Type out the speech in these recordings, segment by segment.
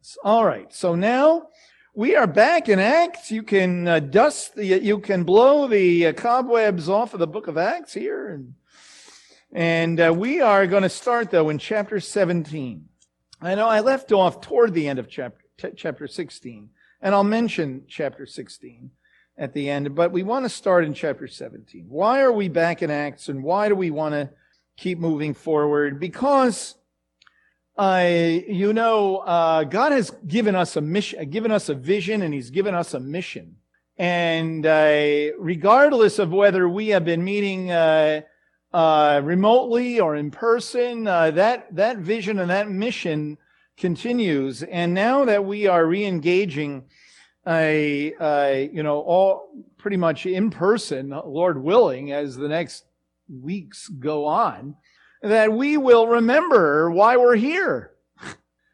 questions. All right. So now we are back in Acts. You can uh, dust the, you can blow the uh, cobwebs off of the book of Acts here. And, and uh, we are going to start though in chapter 17. I know I left off toward the end of chapter, t- chapter 16 and I'll mention chapter 16 at the end, but we want to start in chapter 17. Why are we back in Acts and why do we want to keep moving forward? Because I, you know, uh, God has given us a mission, given us a vision, and He's given us a mission. And uh, regardless of whether we have been meeting uh, uh remotely or in person, uh, that that vision and that mission continues. And now that we are re-engaging, you know, all pretty much in person, Lord willing, as the next weeks go on that we will remember why we're here.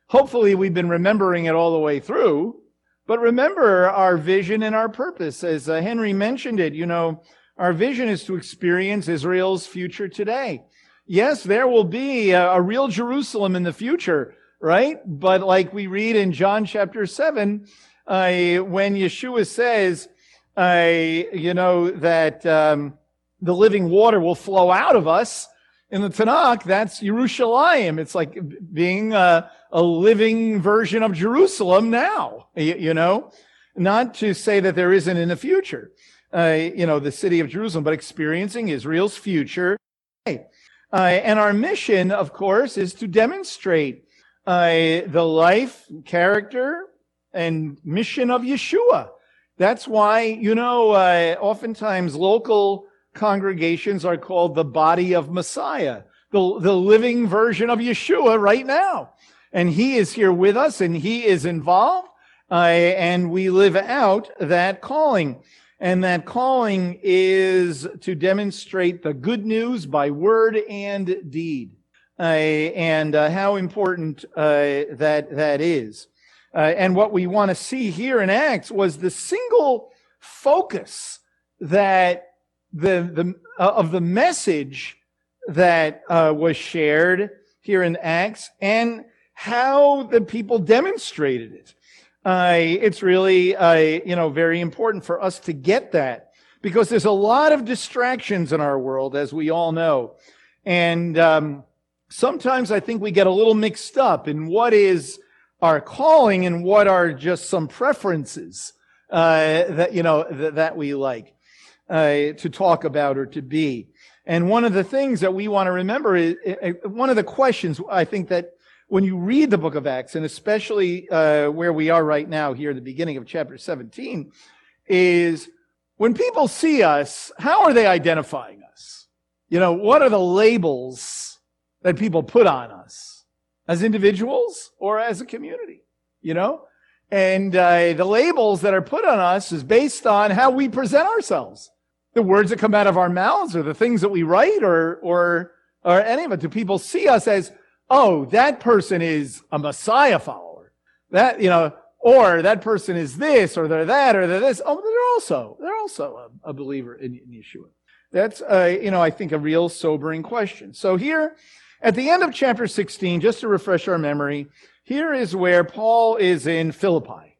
Hopefully, we've been remembering it all the way through, but remember our vision and our purpose. As uh, Henry mentioned it, you know, our vision is to experience Israel's future today. Yes, there will be a, a real Jerusalem in the future, right? But like we read in John chapter 7, uh, when Yeshua says, uh, you know, that um, the living water will flow out of us, in the Tanakh, that's Yerushalayim. It's like being a, a living version of Jerusalem now, you, you, know, not to say that there isn't in the future, uh, you know, the city of Jerusalem, but experiencing Israel's future. Uh, and our mission, of course, is to demonstrate uh, the life, character, and mission of Yeshua. That's why, you know, uh, oftentimes local congregations are called the body of Messiah, the, the living version of Yeshua right now. And he is here with us and he is involved. Uh, and we live out that calling. And that calling is to demonstrate the good news by word and deed. Uh, and uh, how important uh, that that is. Uh, and what we want to see here in Acts was the single focus that the, the uh, of the message that uh, was shared here in Acts and how the people demonstrated it. Uh, it's really, you know, very important for us to get that because there's a lot of distractions in our world, as we all know. And um, sometimes I think we get a little mixed up in what is our calling and what are just some preferences uh, that, you know, th- that we like uh, to talk about or to be. And one of the things that we want to remember is uh, uh, one of the questions I think that when you read the book of Acts, and especially uh, where we are right now here at the beginning of chapter 17, is when people see us, how are they identifying us? You know, what are the labels that people put on us as individuals or as a community? You know? And uh, the labels that are put on us is based on how we present ourselves the words that come out of our mouths or the things that we write or, or, or any of it? Do people see us as, oh, that person is a Messiah follower? That, you know, or that person is this or they're that or they're this. Oh, they're also, they're also a, a believer in, in Yeshua. That's, uh, you know, I think a real sobering question. So here at the end of chapter 16, just to refresh our memory, here is where Paul is in Philippi,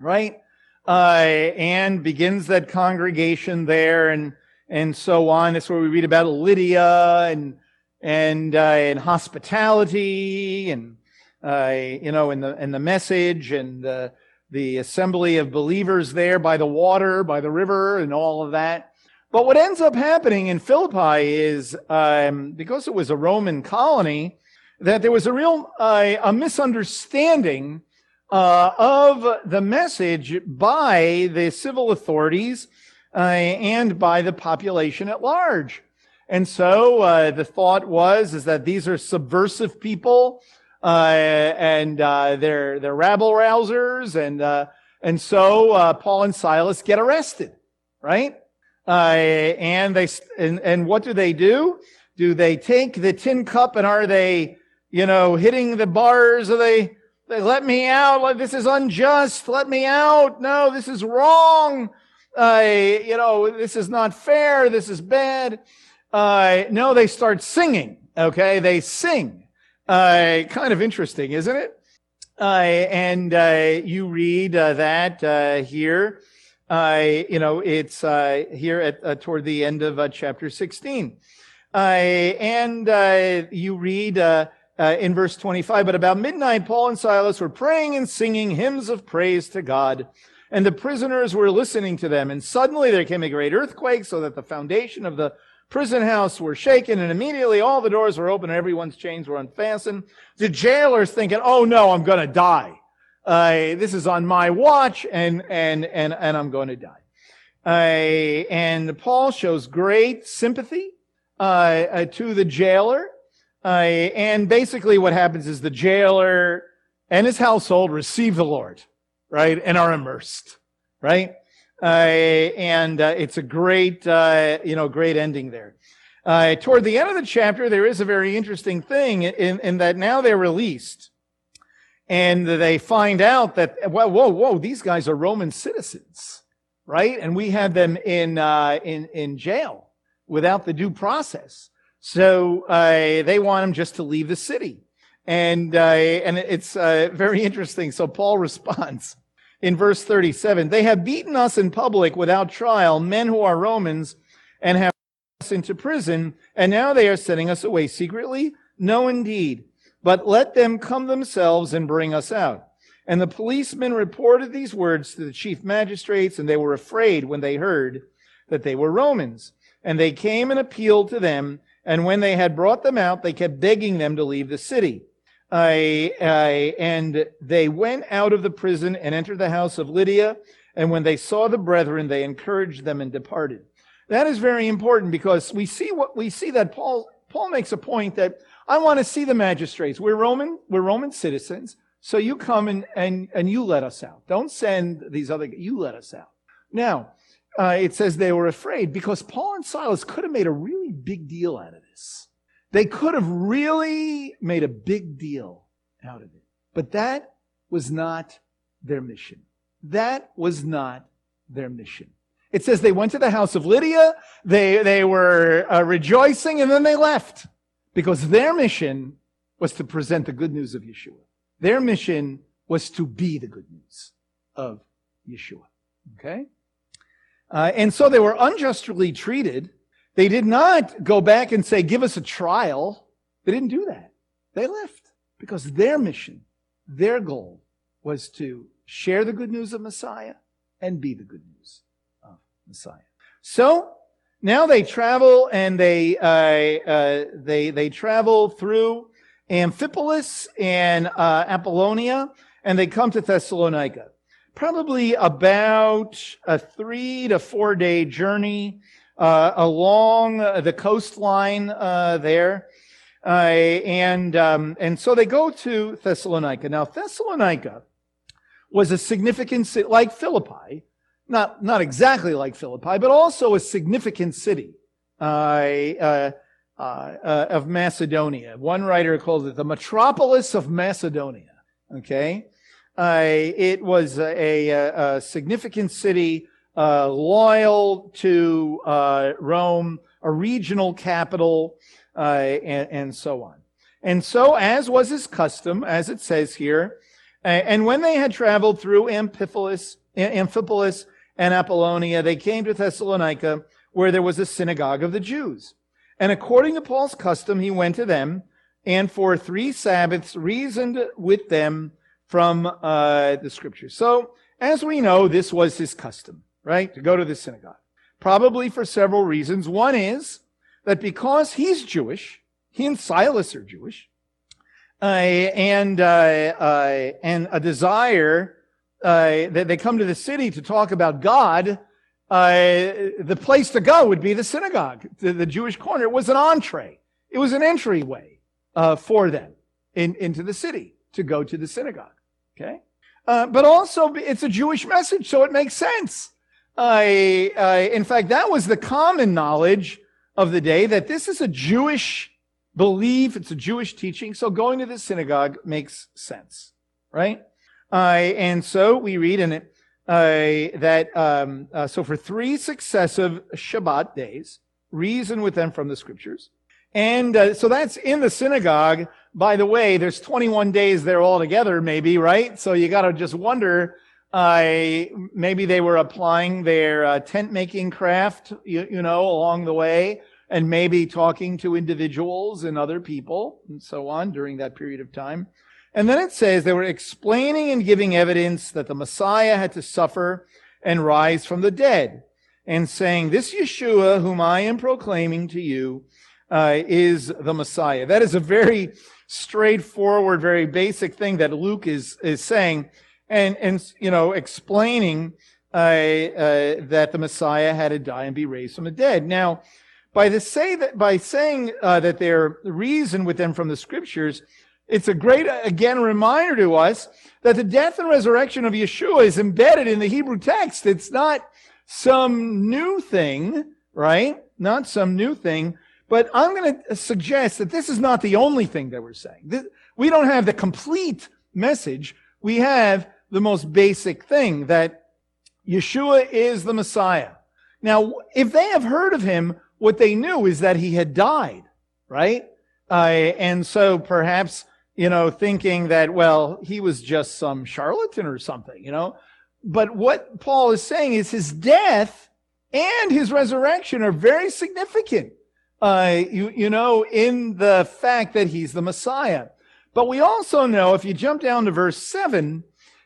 right? Uh, and begins that congregation there and and so on. That's where we read about Lydia and and uh, and hospitality and uh, you know in the in the message and the the assembly of believers there by the water, by the river, and all of that. But what ends up happening in Philippi is um, because it was a Roman colony, that there was a real uh, a misunderstanding uh, of the message by the civil authorities uh, and by the population at large. And so uh, the thought was is that these are subversive people uh, and uh, they're they're rabble rousers and uh, and so Paul and Silas get arrested, right? and they and, and what do they do? Do they take the tin cup and are they you know hitting the bars? Are they let me out. This is unjust. Let me out. No, this is wrong. Uh, you know, this is not fair. This is bad. Uh, no, they start singing. Okay. They sing. Uh, kind of interesting, isn't it? And uh, you read uh, that uh, here. You know, it's here at toward the end of chapter 16. and you read in verse 25, but about midnight, Paul and Silas were praying and singing hymns of praise to God. And the prisoners were listening to them. And suddenly there came a great earthquake so that the foundation of the prison house were shaken and immediately all the doors were open and everyone's chains were unfastened. The jailer's thinking, oh no, I'm going to die. Uh, this is on my watch and, and, and, and I'm going to die. Uh, and Paul shows great sympathy uh, uh to the jailer. Uh, and basically what happens is the jailer and his household receive the Lord, right? And are immersed, right? Uh, and uh, it's a great, uh, you know, great ending there. Uh, toward the end of the chapter, there is a very interesting thing in, in that now they're released, and they find out that whoa, whoa, whoa, these guys are Roman citizens, right? And we had them in uh, in in jail without the due process, so uh, they want them just to leave the city, and and it's very interesting. So Paul responds in verse 37. They have beaten us in public without trial, men who are Romans, and have us into prison, and now they are sending us away secretly? No, indeed. But let them come themselves and bring us out. And the policemen reported these words to the chief magistrates, and they were afraid when they heard that they were Romans. And they came and appealed to them, and when they had brought them out, they kept begging them to leave the city. I, I, and they went out of the prison and entered the house of Lydia. And when they saw the brethren, they encouraged them and departed. That is very important because we see what we see that Paul, Paul makes a point that I want to see the magistrates. We're Roman, we're Roman citizens. So you come and, and, and you let us out. Don't send these other, you let us out. Now, uh, it says they were afraid because Paul and Silas could have made a really big deal out of this. They could have really made a big deal out of it. But that was not their mission. That was not their mission. It says they went to the house of Lydia, they, they were uh, rejoicing, and then they left because their mission was to present the good news of Yeshua. Their mission was to be the good news of Yeshua. Okay? Uh, and so they were unjustly treated they did not go back and say, give us a trial. They didn't do that. They left because their mission, their goal was to share the good news of Messiah and be the good news of Messiah. So now they travel and they, uh, uh, they, they travel through Amphipolis and uh, Apollonia and they come to Thessalonica. Probably about a three to four day journey uh, along the coastline uh, there. Uh, and, um, and so they go to Thessalonica. Now, Thessalonica was a significant city, like Philippi, not, not exactly like Philippi, but also a significant city uh, uh, uh, of Macedonia. One writer calls it the metropolis of Macedonia. Okay. It was a, a, a significant city uh, loyal to uh, Rome, a regional capital, uh, and, and, so on. And so, as was his custom, as it says here, and when they had traveled through Amphipolis, Amphipolis and Apollonia, they came to Thessalonica, where there was a synagogue of the Jews. And according to Paul's custom, he went to them and for three Sabbaths reasoned with them from uh, the scriptures. So, as we know, this was his custom right? To go to the synagogue. Probably for several reasons. One is that because he's Jewish, he and Silas are Jewish, uh, and, uh, uh, and a desire uh, that they come to the city to talk about God, uh, the place to go would be the synagogue, the, the, Jewish corner. It was an entree. It was an entryway uh, for them in, into the city to go to the synagogue. Okay? but also, it's a Jewish message, so it makes sense. I, I, in fact, that was the common knowledge of the day that this is a Jewish belief. It's a Jewish teaching. So going to the synagogue makes sense, right? Uh, and so we read in it uh, that, um, uh, so for three successive Shabbat days, reason with them from the scriptures. And uh, so that's in the synagogue, by the way, there's 21 days there altogether, maybe, right? So you got to just wonder, uh, maybe they were applying their uh, tent making craft, you, you know, along the way, and maybe talking to individuals and other people and so on during that period of time. And then it says they were explaining and giving evidence that the Messiah had to suffer and rise from the dead and saying, this Yeshua whom I am proclaiming to you uh, is the Messiah. That is a very straightforward, very basic thing that Luke is, is saying and, and, you know, explaining uh, uh, that the Messiah had to die and be raised from the dead. Now, by the say that by saying uh, that they're reasoned with them from the scriptures, it's a great again reminder to us that the death and resurrection of Yeshua is embedded in the Hebrew text. It's not some new thing, right? Not some new thing. But I'm going to suggest that this is not the only thing that we're saying. This, we don't have the complete message. We have the most basic thing that Yeshua is the Messiah. Now, if they have heard of him, what they knew is that he had died, right? Uh, and so perhaps, you know, thinking that, well, he was just some charlatan or something, you know. But what Paul is saying is his death and his resurrection are very significant uh, you, you know, in the fact that he's the Messiah. But we also know, if you jump down to verse 7,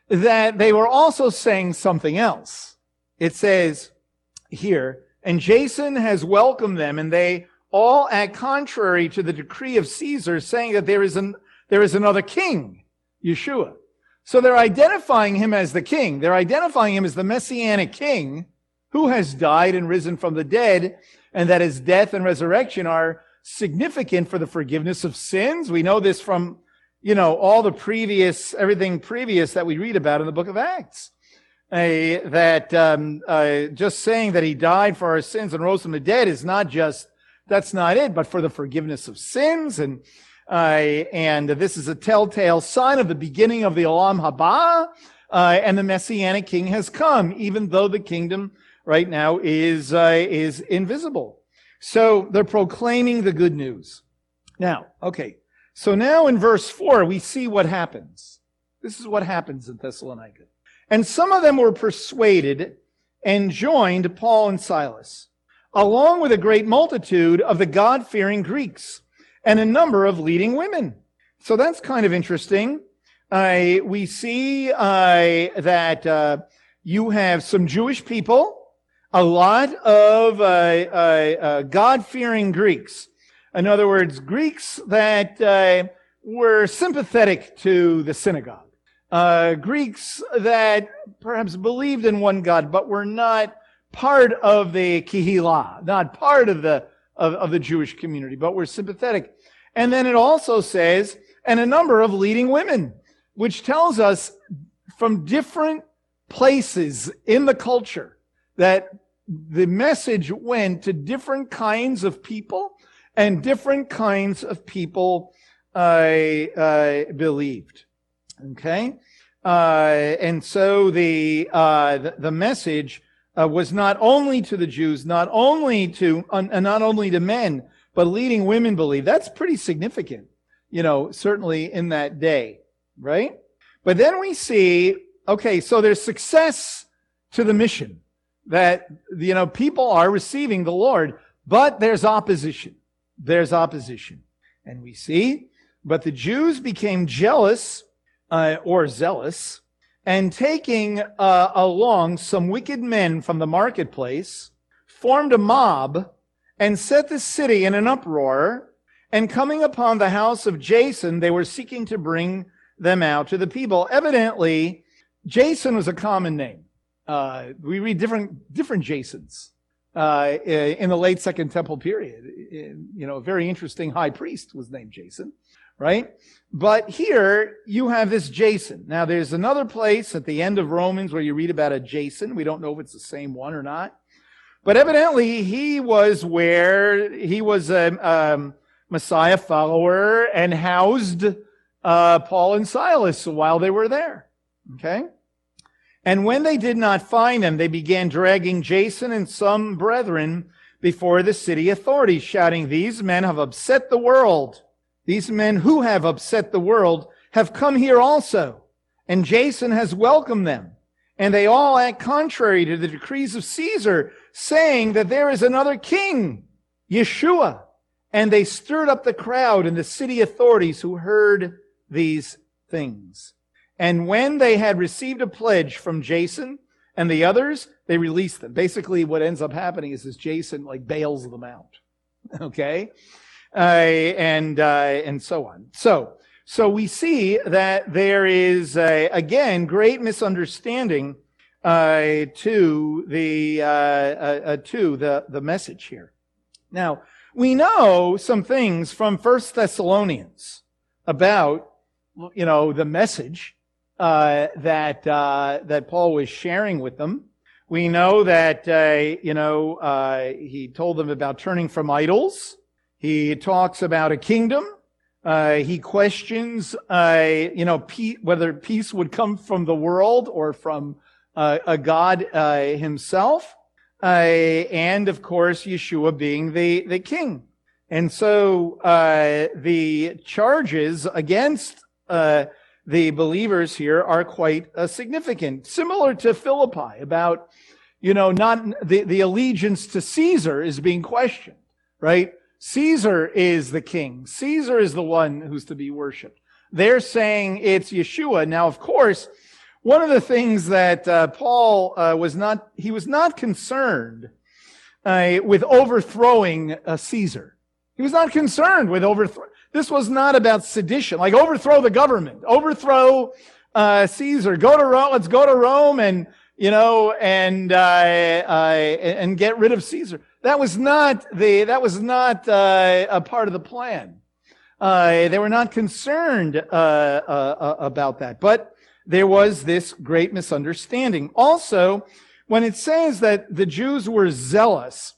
that they were also saying something else. It says here, and Jason has welcomed them, and they all act contrary to the decree of Caesar, saying that there is an, there is another king, Yeshua. So they're identifying him as the king. They're identifying him as the messianic king who has died and risen from the dead and that his death and resurrection are significant for the forgiveness of sins. We know this from, you know, all the previous, everything previous that we read about in the book of Acts. That um, uh, just saying that he died for our sins and rose from the dead is not just that's not it, but for the forgiveness of sins and uh, and this is a telltale sign of the beginning of the Olam Haba, uh, and the Messianic King has come, even though the kingdom right now is, uh, is invisible. So they're proclaiming the good news. Now, okay. So now in verse four, we see what happens. This is what happens in Thessalonica. And some of them were persuaded and joined Paul and Silas, along with a great multitude of the God-fearing Greeks and a number of leading women. So that's kind of interesting. Uh, we see uh, that uh, you have some Jewish people a lot of uh, uh, uh, God-fearing Greeks. In other words, Greeks that uh, were sympathetic to the synagogue. Uh, Greeks that perhaps believed in one God, but were not part of the Kihila, not part of the, of, of the Jewish community, but were sympathetic. And then it also says, and a number of leading women, which tells us from different places in the culture that the message went to different kinds of people and different kinds of people uh, uh, believed. Okay? Uh, and so the, uh, the, the, message uh, was not only to the Jews, not only to, and not only to men, but leading women believe. That's pretty significant, you know, certainly in that day, right? But then we see, okay, so there's success to the mission that, you know, people are receiving the Lord, but there's opposition. There's opposition. And we see, but the Jews became jealous uh, or zealous and taking uh, along some wicked men from the marketplace, formed a mob and set the city in an uproar. And coming upon the house of Jason, they were seeking to bring them out to the people. Evidently, Jason was a common name. Uh, we read different different Jasons uh, in the late Second Temple period. You know, a very interesting high priest was named Jason, right? But here you have this Jason. Now, there's another place at the end of Romans where you read about a Jason. We don't know if it's the same one or not. But evidently, he was where he was a um, Messiah follower and housed uh, Paul and Silas while they were there. Okay? And when they did not find them, they began dragging Jason and some brethren before the city authorities, shouting, These men have upset the world. these men who have upset the world have come here also, and Jason has welcomed them. And they all act contrary to the decrees of Caesar, saying that there is another king, Yeshua. And they stirred up the crowd and the city authorities who heard these things. And when they had received a pledge from Jason and the others, they released them. Basically, what ends up happening is this Jason like bails them out. Okay. Uh, and, uh, and so on. So, so we see that there is, a, again, great misunderstanding uh, to the uh, uh, uh, to the the message here. Now we know some things from First Thessalonians about you know the message uh, that uh, that Paul was sharing with them. We know that you know he told them about turning from idols. He talks about a kingdom. Uh, he questions, uh, you know, pe- whether peace would come from the world or from uh, a God uh, himself. Uh, and of course, Yeshua being the, the king. And so uh, the charges against the believers here are quite significant, similar to Philippi about, you know, not the, the allegiance to Caesar is being questioned, right? Caesar is the king. Caesar is the one who's to be worshiped. They're saying it's Yeshua. Now, of course, one of the things that uh, Paul uh, was not, he was not concerned uh, with overthrowing uh, Caesar. He was not concerned with overthrow. This was not about sedition, like overthrow the government, overthrow uh, Caesar, go to Rome, let's go to Rome and, you know, and, uh, and get rid of Caesar. That was not the, that was not uh, a part of the plan. Uh, they were not concerned uh, uh, uh, about that. But there was this great misunderstanding. Also, when it says that the Jews were zealous,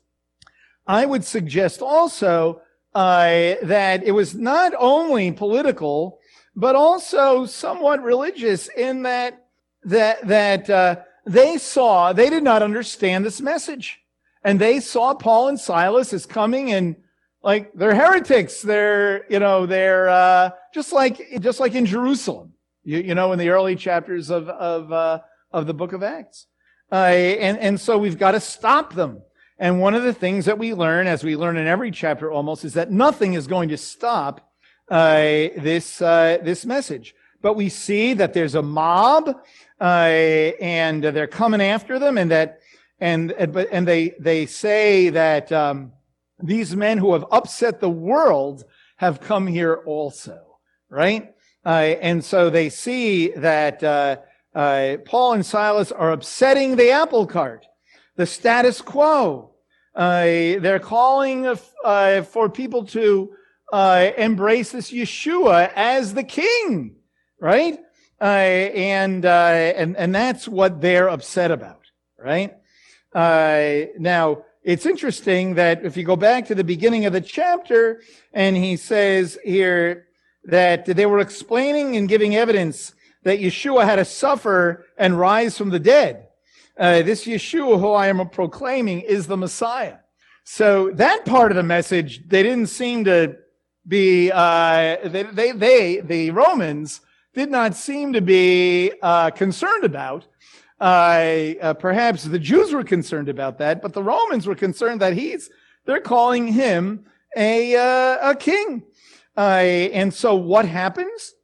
I would suggest also uh, that it was not only political, but also somewhat religious in that that that uh, they saw they did not understand this message and they saw Paul and Silas as coming and like they're heretics. They're, you know, they're, uh, just like, just like in Jerusalem, you, you know, in the early chapters of, of, uh, of the book of Acts. Uh, and, and so we've got to stop them. And one of the things that we learn, as we learn in every chapter almost, is that nothing is going to stop, uh, this, uh, this message. But we see that there's a mob, uh, and they're coming after them and that and and they they say that um, these men who have upset the world have come here also, right? Uh, and so they see that uh, uh, Paul and Silas are upsetting the apple cart, the status quo. Uh, they're calling uh, for people to uh, embrace this Yeshua as the king, right? and and and that's what they're upset about, right? Now, it's interesting that if you go back to the beginning of the chapter, and he says here that they were explaining and giving evidence that Yeshua had to suffer and rise from the dead. Uh, this Yeshua, who I am proclaiming, is the Messiah. So that part of the message, they didn't seem to be, uh, they, they, they, the Romans did not seem to be uh, concerned about uh, uh, perhaps the Jews were concerned about that, but the Romans were concerned that he's, they're calling him a, uh, a king. And so what happens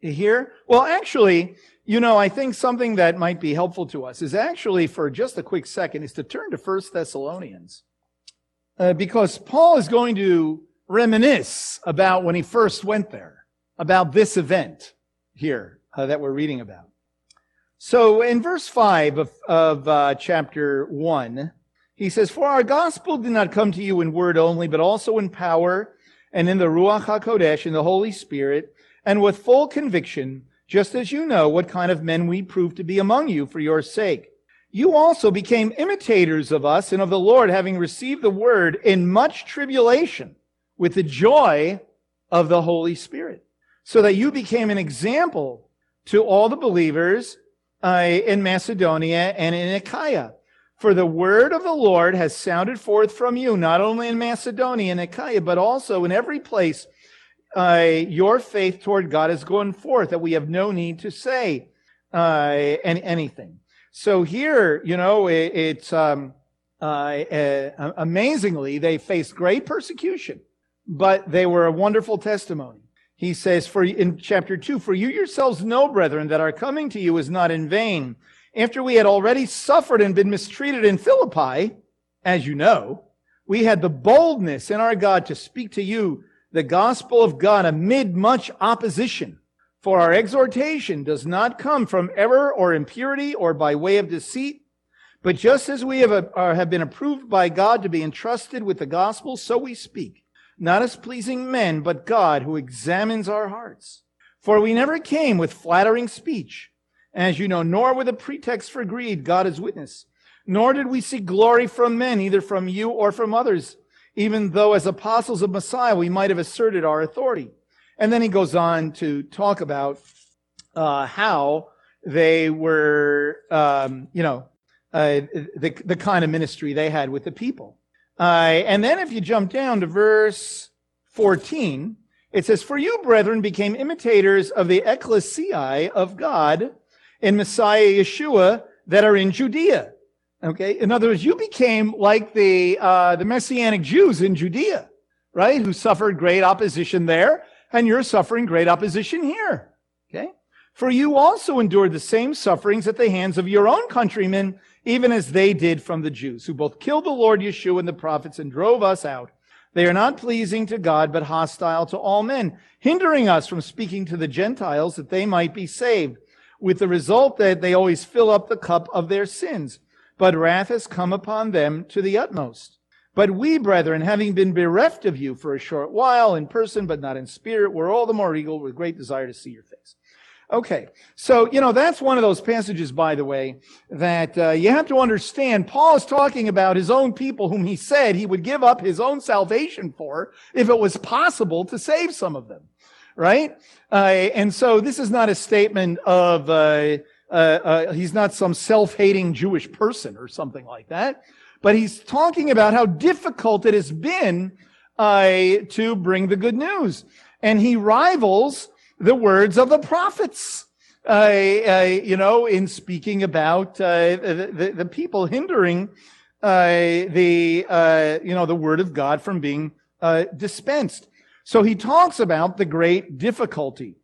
here? Well, actually, you know, I think something that might be helpful to us is actually for just a quick second is to turn to First Thessalonians. Uh, because Paul is going to reminisce about when he first went there, about this event here uh, that we're reading about. So in verse 5 of, of uh, chapter 1, he says, For our gospel did not come to you in word only, but also in power and in the Ruach HaKodesh, in the Holy Spirit, and with full conviction, just as you know what kind of men we proved to be among you for your sake. You also became imitators of us and of the Lord, having received the word in much tribulation with the joy of the Holy Spirit, so that you became an example to all the believers uh, in Macedonia and in Achaia. For the word of the Lord has sounded forth from you, not only in Macedonia and Achaia, but also in every place uh, your faith toward God is going forth, that we have no need to say uh, any, anything. So here, you know, it, it's um, uh, uh, amazingly they faced great persecution, but they were a wonderful testimony. He says, for in chapter two, for you yourselves know, brethren, that our coming to you is not in vain. After we had already suffered and been mistreated in Philippi, as you know, we had the boldness in our God to speak to you the gospel of God amid much opposition. For our exhortation does not come from error or impurity or by way of deceit, but just as we have, uh, have been approved by God to be entrusted with the gospel, so we speak, not as pleasing men, but God who examines our hearts. For we never came with flattering speech, as you know, nor with a pretext for greed, God is witness. Nor did we seek glory from men, either from you or from others, even though as apostles of Messiah we might have asserted our authority. And then he goes on to talk about uh, how they were, um, you know, uh, the, the kind of ministry they had with the people. Uh, and then if you jump down to verse 14, it says, For you, brethren, became imitators of the ecclesiae of God in Messiah Yeshua that are in Judea. Okay. In other words, you became like the, uh, the Messianic Jews in Judea, right? Who suffered great opposition there, and you're suffering great opposition here. Okay. For you also endured the same sufferings at the hands of your own countrymen, even as they did from the Jews, who both killed the Lord Yeshua and the prophets and drove us out. They are not pleasing to God, but hostile to all men, hindering us from speaking to the Gentiles that they might be saved, with the result that they always fill up the cup of their sins. But wrath has come upon them to the utmost. But we, brethren, having been bereft of you for a short while in person, but not in spirit, we're all the more eager with great desire to see your face. Okay, so, you know, that's one of those passages, by the way, that uh, you have to understand. Paul is talking about his own people whom he said he would give up his own salvation for if it was possible to save some of them, right? Uh, and so this is not a statement of, uh, uh, uh he's not some self-hating Jewish person or something like that, but he's talking about how difficult it has been uh, to bring the good news. And he rivals the words of the prophets. Uh, uh, you know, in speaking about the, the, people hindering the you know the word of God from being dispensed. So he talks about the great difficulty,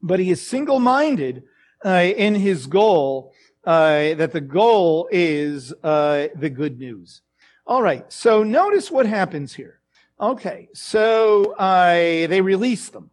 but he is single-minded Uh, in his goal. Uh, that the goal is uh, the good news. All right. So notice what happens here. Okay. So they release them.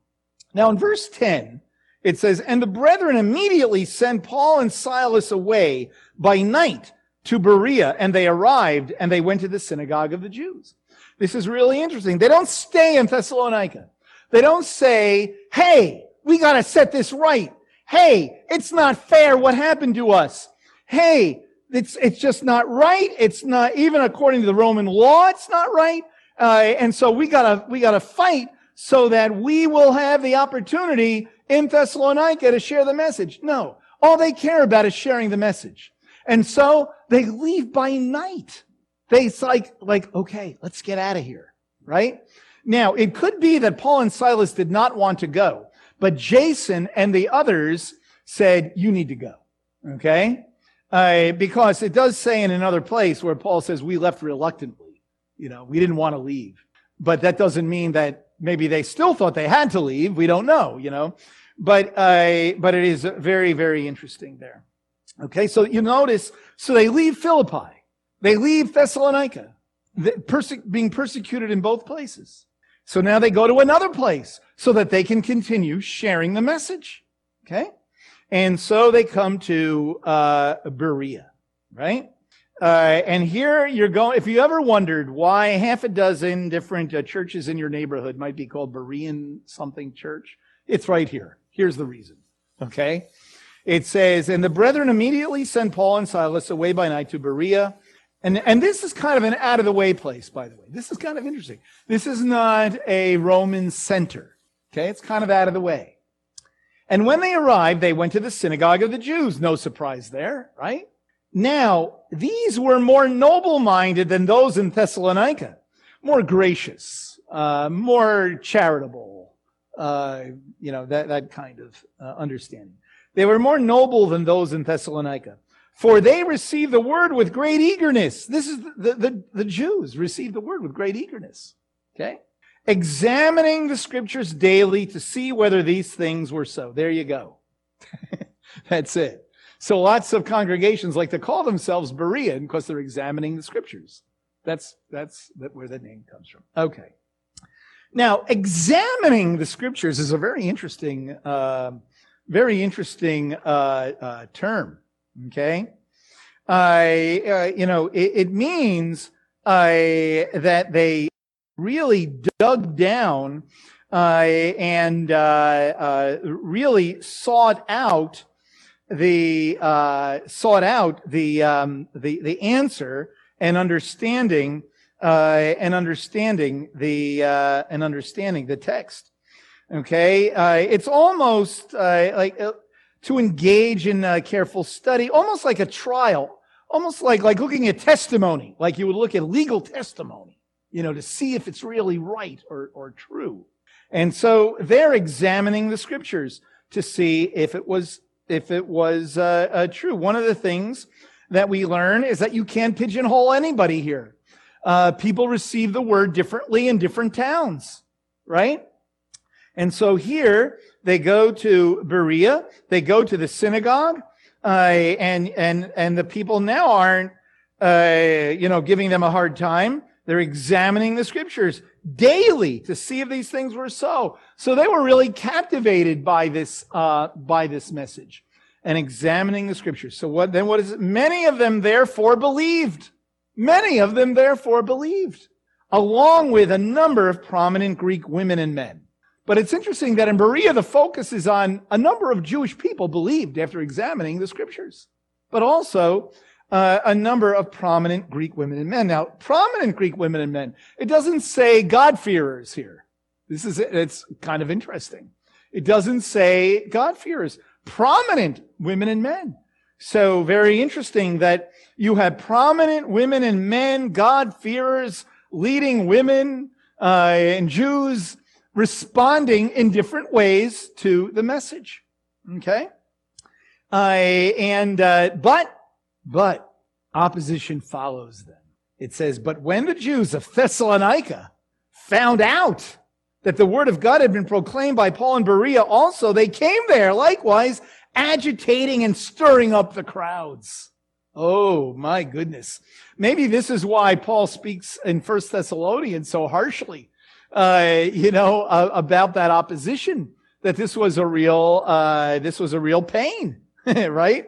Now in verse 10, it says, And the brethren immediately sent Paul and Silas away by night to Berea, and they arrived and they went to the synagogue of the Jews. This is really interesting. They don't stay in Thessalonica. They don't say, hey, we got to set this right. Hey, it's not fair what happened to us. Hey, it's, it's just not right. It's not, even according to the Roman law, it's not right. Uh, and so we gotta, we gotta fight so that we will have the opportunity in Thessalonica to share the message. No, all they care about is sharing the message. And so they leave by night. They like, like, okay, let's get out of here. Right? Now, it could be that Paul and Silas did not want to go, but Jason and the others said, you need to go. Okay? Uh, because it does say in another place where Paul says, we left reluctantly. You know, we didn't want to leave. But that doesn't mean that maybe they still thought they had to leave. We don't know, you know, but, uh, but it is very, very interesting there. Okay. So you notice, so they leave Philippi. They leave Thessalonica, being persecuted in both places. So now they go to another place so that they can continue sharing the message. Okay. And so they come to, uh, Berea, right? Uh, and here you're going, if you ever wondered why half a dozen different uh, churches in your neighborhood might be called Berean something church, it's right here. Here's the reason. Okay. It says, and the brethren immediately sent Paul and Silas away by night to Berea. And, and this is kind of an out of the way place, by the way. This is kind of interesting. This is not a Roman center. Okay. It's kind of out of the way. And when they arrived, they went to the synagogue of the Jews. No surprise there, right? Now, these were more noble minded than those in Thessalonica, more gracious, uh, more charitable, uh, you know, that, that kind of uh, understanding. They were more noble than those in Thessalonica, for they received the word with great eagerness. This is the, the, the Jews received the word with great eagerness. Okay? Examining the scriptures daily to see whether these things were so. There you go. That's it. So lots of congregations like to call themselves Berean because they're examining the scriptures. That's, that's where the name comes from. Okay. Now, examining the scriptures is a very interesting, uh, very interesting uh, uh, term. Okay, I, uh, you know, it, it means that they really dug down uh, and uh, really sought out the sought out the um, the the answer and understanding uh, and understanding the uh, and understanding the text. Okay, uh, it's almost uh, like uh, to engage in careful study, almost like a trial, almost like like looking at testimony, like you would look at legal testimony, you know, to see if it's really right or or true. And so they're examining the scriptures to see if it was if it was uh, true. One of the things that we learn is that you can't pigeonhole anybody here uh, people receive the word differently in different towns, right? And so here they go to Berea, they go to the synagogue, uh, and and and the people now aren't, uh, you know, giving them a hard time. They're examining the scriptures daily to see if these things were so. So they were really captivated by this uh, by this message and examining the scriptures. So what then? What is it? Many of them therefore believed. Many of them therefore believed, along with a number of prominent Greek women and men. But it's interesting that in Berea, the focus is on a number of Jewish people believed after examining the scriptures, but also uh, a number of prominent Greek women and men. Now, prominent Greek women and men, it doesn't say God-fearers here. This is, it's kind of interesting. It doesn't say God-fearers, prominent women and men. So very interesting that you have prominent women and men, God-fearers, leading women uh, and Jews responding in different ways to the message. Okay? Uh, and, uh, but, but opposition follows them. It says, but when the Jews of Thessalonica found out that the word of God had been proclaimed by Paul and Berea also, they came there likewise agitating and stirring up the crowds. Oh my goodness. Maybe this is why Paul speaks in First Thessalonians so harshly, uh, you know, uh, about that opposition, that this was a real, uh, this was a real pain, right?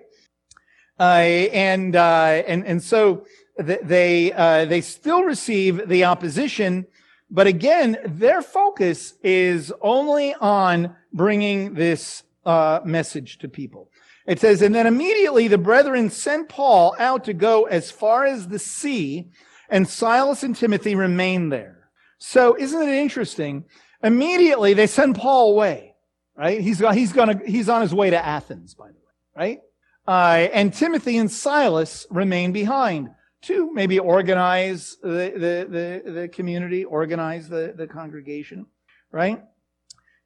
Uh, and, uh, and, and so th- they, uh, they still receive the opposition, but again, their focus is only on bringing this uh, message to people. It says, and then immediately the brethren sent Paul out to go as far as the sea, and Silas and Timothy remained there. So isn't it interesting? Immediately they send Paul away, right? He's, he's gonna, he's on his way to Athens, by the way, right? Uh, and Timothy and Silas remain behind to maybe organize the, the, the, the community, organize the, the congregation, right?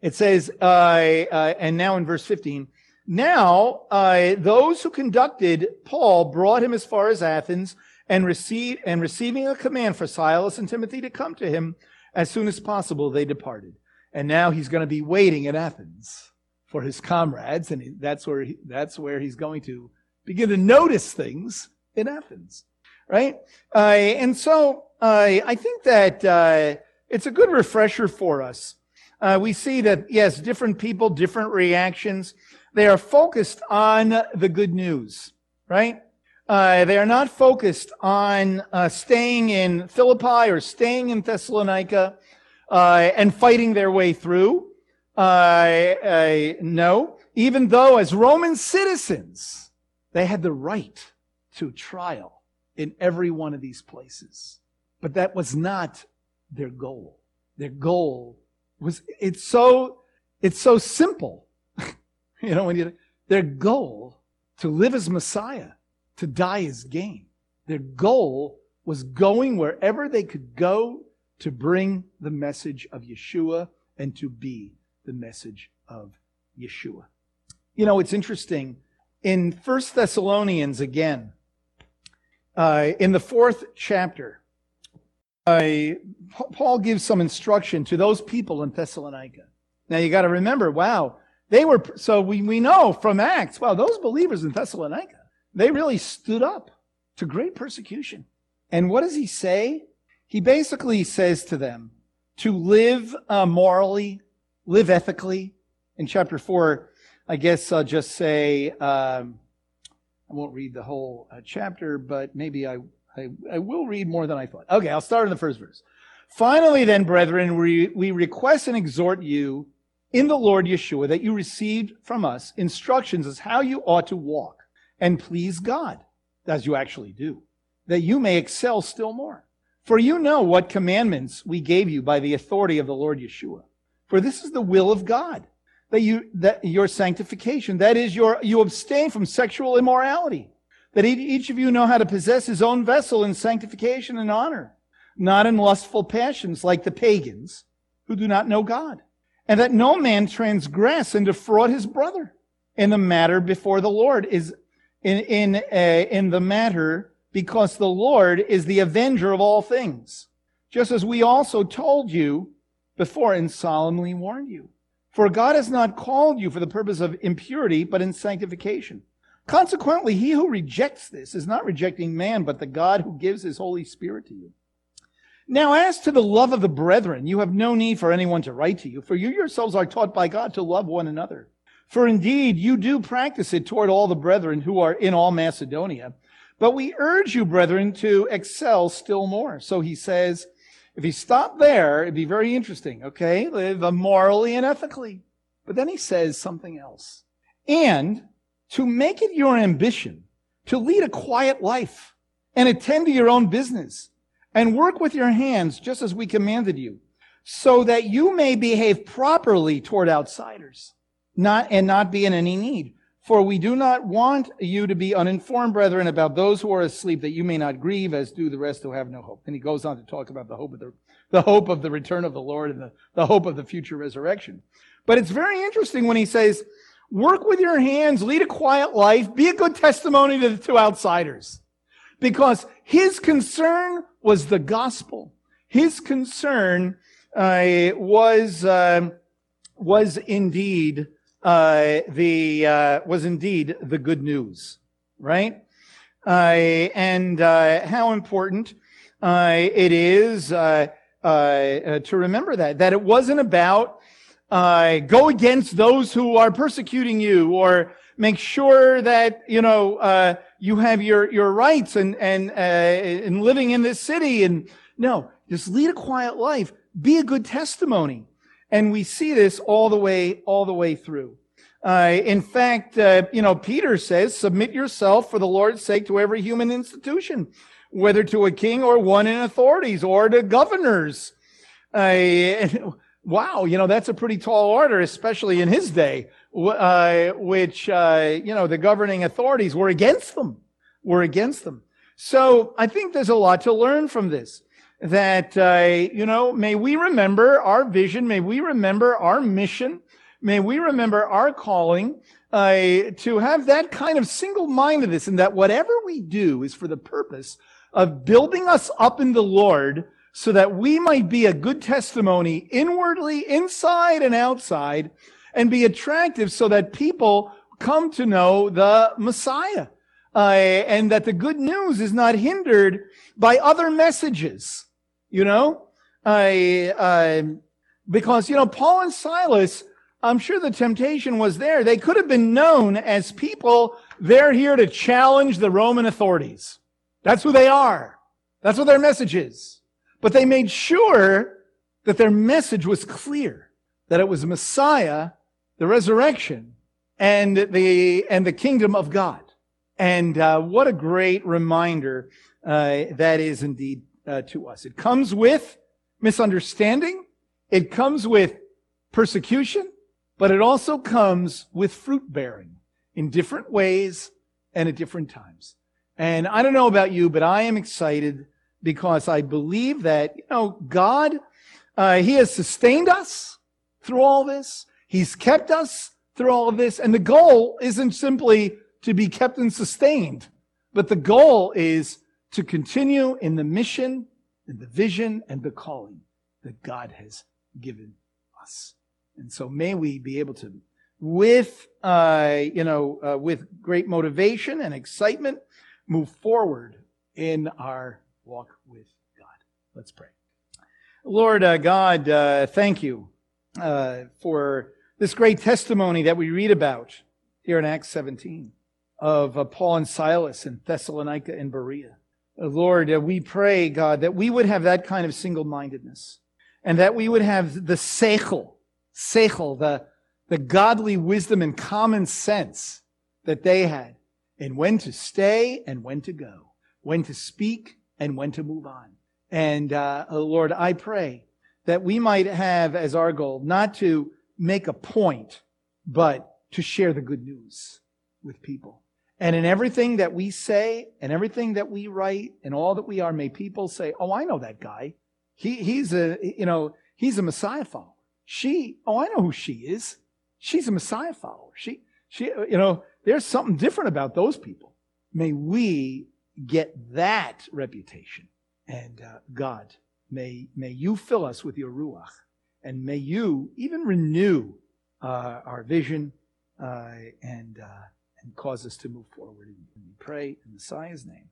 It says, uh, uh, and now in verse 15, now uh, those who conducted Paul brought him as far as Athens and received and receiving a command for Silas and Timothy to come to him as soon as possible, they departed. And now he's going to be waiting at Athens for his comrades, and that's where he, that's where he's going to begin to notice things in Athens, right? Uh, and so uh, I think that uh, it's a good refresher for us uh, we see that, yes, different people, different reactions. They are focused on the good news, right? Uh, they are not focused on uh, staying in Philippi or staying in Thessalonica uh, and fighting their way through. Uh, no, even though as Roman citizens, they had the right to trial in every one of these places. But that was not their goal. Their goal was it's so it's so simple. you know, when you their goal to live as Messiah, to die as gain. Their goal was going wherever they could go to bring the message of Yeshua and to be the message of Yeshua. You know, it's interesting. In First Thessalonians, again, uh, in the fourth chapter, uh, Paul gives some instruction to those people in Thessalonica. Now you got to remember, wow, they were, so we, we know from Acts, wow, those believers in Thessalonica, they really stood up to great persecution. And what does he say? He basically says to them to live uh, morally, live ethically. In chapter four, I guess I'll just say, um, I won't read the whole uh, chapter, but maybe I, I, I will read more than I thought. Okay, I'll start in the first verse. Finally, then, brethren, we, we request and exhort you in the Lord Yeshua that you received from us instructions as how you ought to walk and please God, as you actually do, that you may excel still more. For you know what commandments we gave you by the authority of the Lord Yeshua. For this is the will of God, that you, that your sanctification, that is your, you abstain from sexual immorality, that each of you know how to possess his own vessel in sanctification and honor, not in lustful passions like the pagans who do not know God and that no man transgress and defraud his brother in the matter before the Lord is in, in, uh, in the matter because the Lord is the avenger of all things. Just as we also told you before and solemnly warn you. For God has not called you for the purpose of impurity, but in sanctification. Consequently, he who rejects this is not rejecting man, but the God who gives his Holy Spirit to you. Now, as to the love of the brethren, you have no need for anyone to write to you, for you yourselves are taught by God to love one another. For indeed, you do practice it toward all the brethren who are in all Macedonia. But we urge you, brethren, to excel still more. So he says, if he stopped there, it'd be very interesting, okay? Live uh, morally and ethically. But then he says something else. And to make it your ambition to lead a quiet life and attend to your own business and work with your hands just as we commanded you, so that you may behave properly toward outsiders, not, and not be in any need. For we do not want you to be uninformed, brethren, about those who are asleep, that you may not grieve, as do the rest who have no hope. And he goes on to talk about the hope of the, the hope of the return of the Lord and the, the hope of the future resurrection. But it's very interesting when he says, work with your hands, lead a quiet life, be a good testimony to, to outsiders. Because his concern was the gospel. His concern uh, was uh, was indeed uh, the uh, was indeed the good news, right? Uh, and uh, how important uh, it is uh, uh, to remember that that it wasn't about uh, go against those who are persecuting you or make sure that you know uh, you have your, your rights and, and, uh, and living in this city. And no, just lead a quiet life. Be a good testimony. And we see this all the way, all the way through. Uh, in fact, uh, you know, Peter says, submit yourself for the Lord's sake to every human institution, whether to a king or one in authorities or to governors. Uh, wow, you know, that's a pretty tall order, especially in his day uh, which, uh, you know, the governing authorities were against them, were against them. So I think there's a lot to learn from this. That, uh, you know, may we remember our vision, may we remember our mission, may we remember our calling uh, to have that kind of single-mindedness and that whatever we do is for the purpose of building us up in the Lord so that we might be a good testimony inwardly, inside and outside, and be attractive so that people come to know the Messiah. Uh, and that the good news is not hindered by other messages, you know? I, uh, because, you know, Paul and Silas, I'm sure the temptation was there. They could have been known as people, they're here to challenge the Roman authorities. That's who they are. That's what their message is. But they made sure that their message was clear, that it was Messiah the resurrection and the and the kingdom of God. And uh, what a great reminder uh, that is indeed uh, to us. It comes with misunderstanding. It comes with persecution, but it also comes with fruit bearing in different ways and at different times. And I don't know about you, but I am excited because I believe that, you know, God, uh, He has sustained us through all this. He's kept us through all of this. And the goal isn't simply to be kept and sustained, but the goal is to continue in the mission and the vision and the calling that God has given us. And so may we be able to, with, uh, you know, uh, with great motivation and excitement, move forward in our walk with God. Let's pray. Lord uh, God, uh, thank you uh, for this great testimony that we read about here in Acts 17 of uh, Paul and Silas in Thessalonica and Berea. Lord, we pray, God, that we would have that kind of single-mindedness and that we would have the seichel, seichel, the, the godly wisdom and common sense that they had in when to stay and when to go, when to speak and when to move on. And uh, uh Lord, I pray that we might have as our goal not to make a point, but to share the good news with people. And in everything that we say and everything that we write and all that we are, may people say, Oh, I know that guy. He, he's a, you know, he's a Messiah follower. She, oh, I know who she is. She's a Messiah follower. She, she, you know, there's something different about those people. May we get that reputation. And uh, God, may, may you fill us with your Ruach and may you even renew uh, our vision uh, and, uh, and cause us to move forward. And we pray in Messiah's name.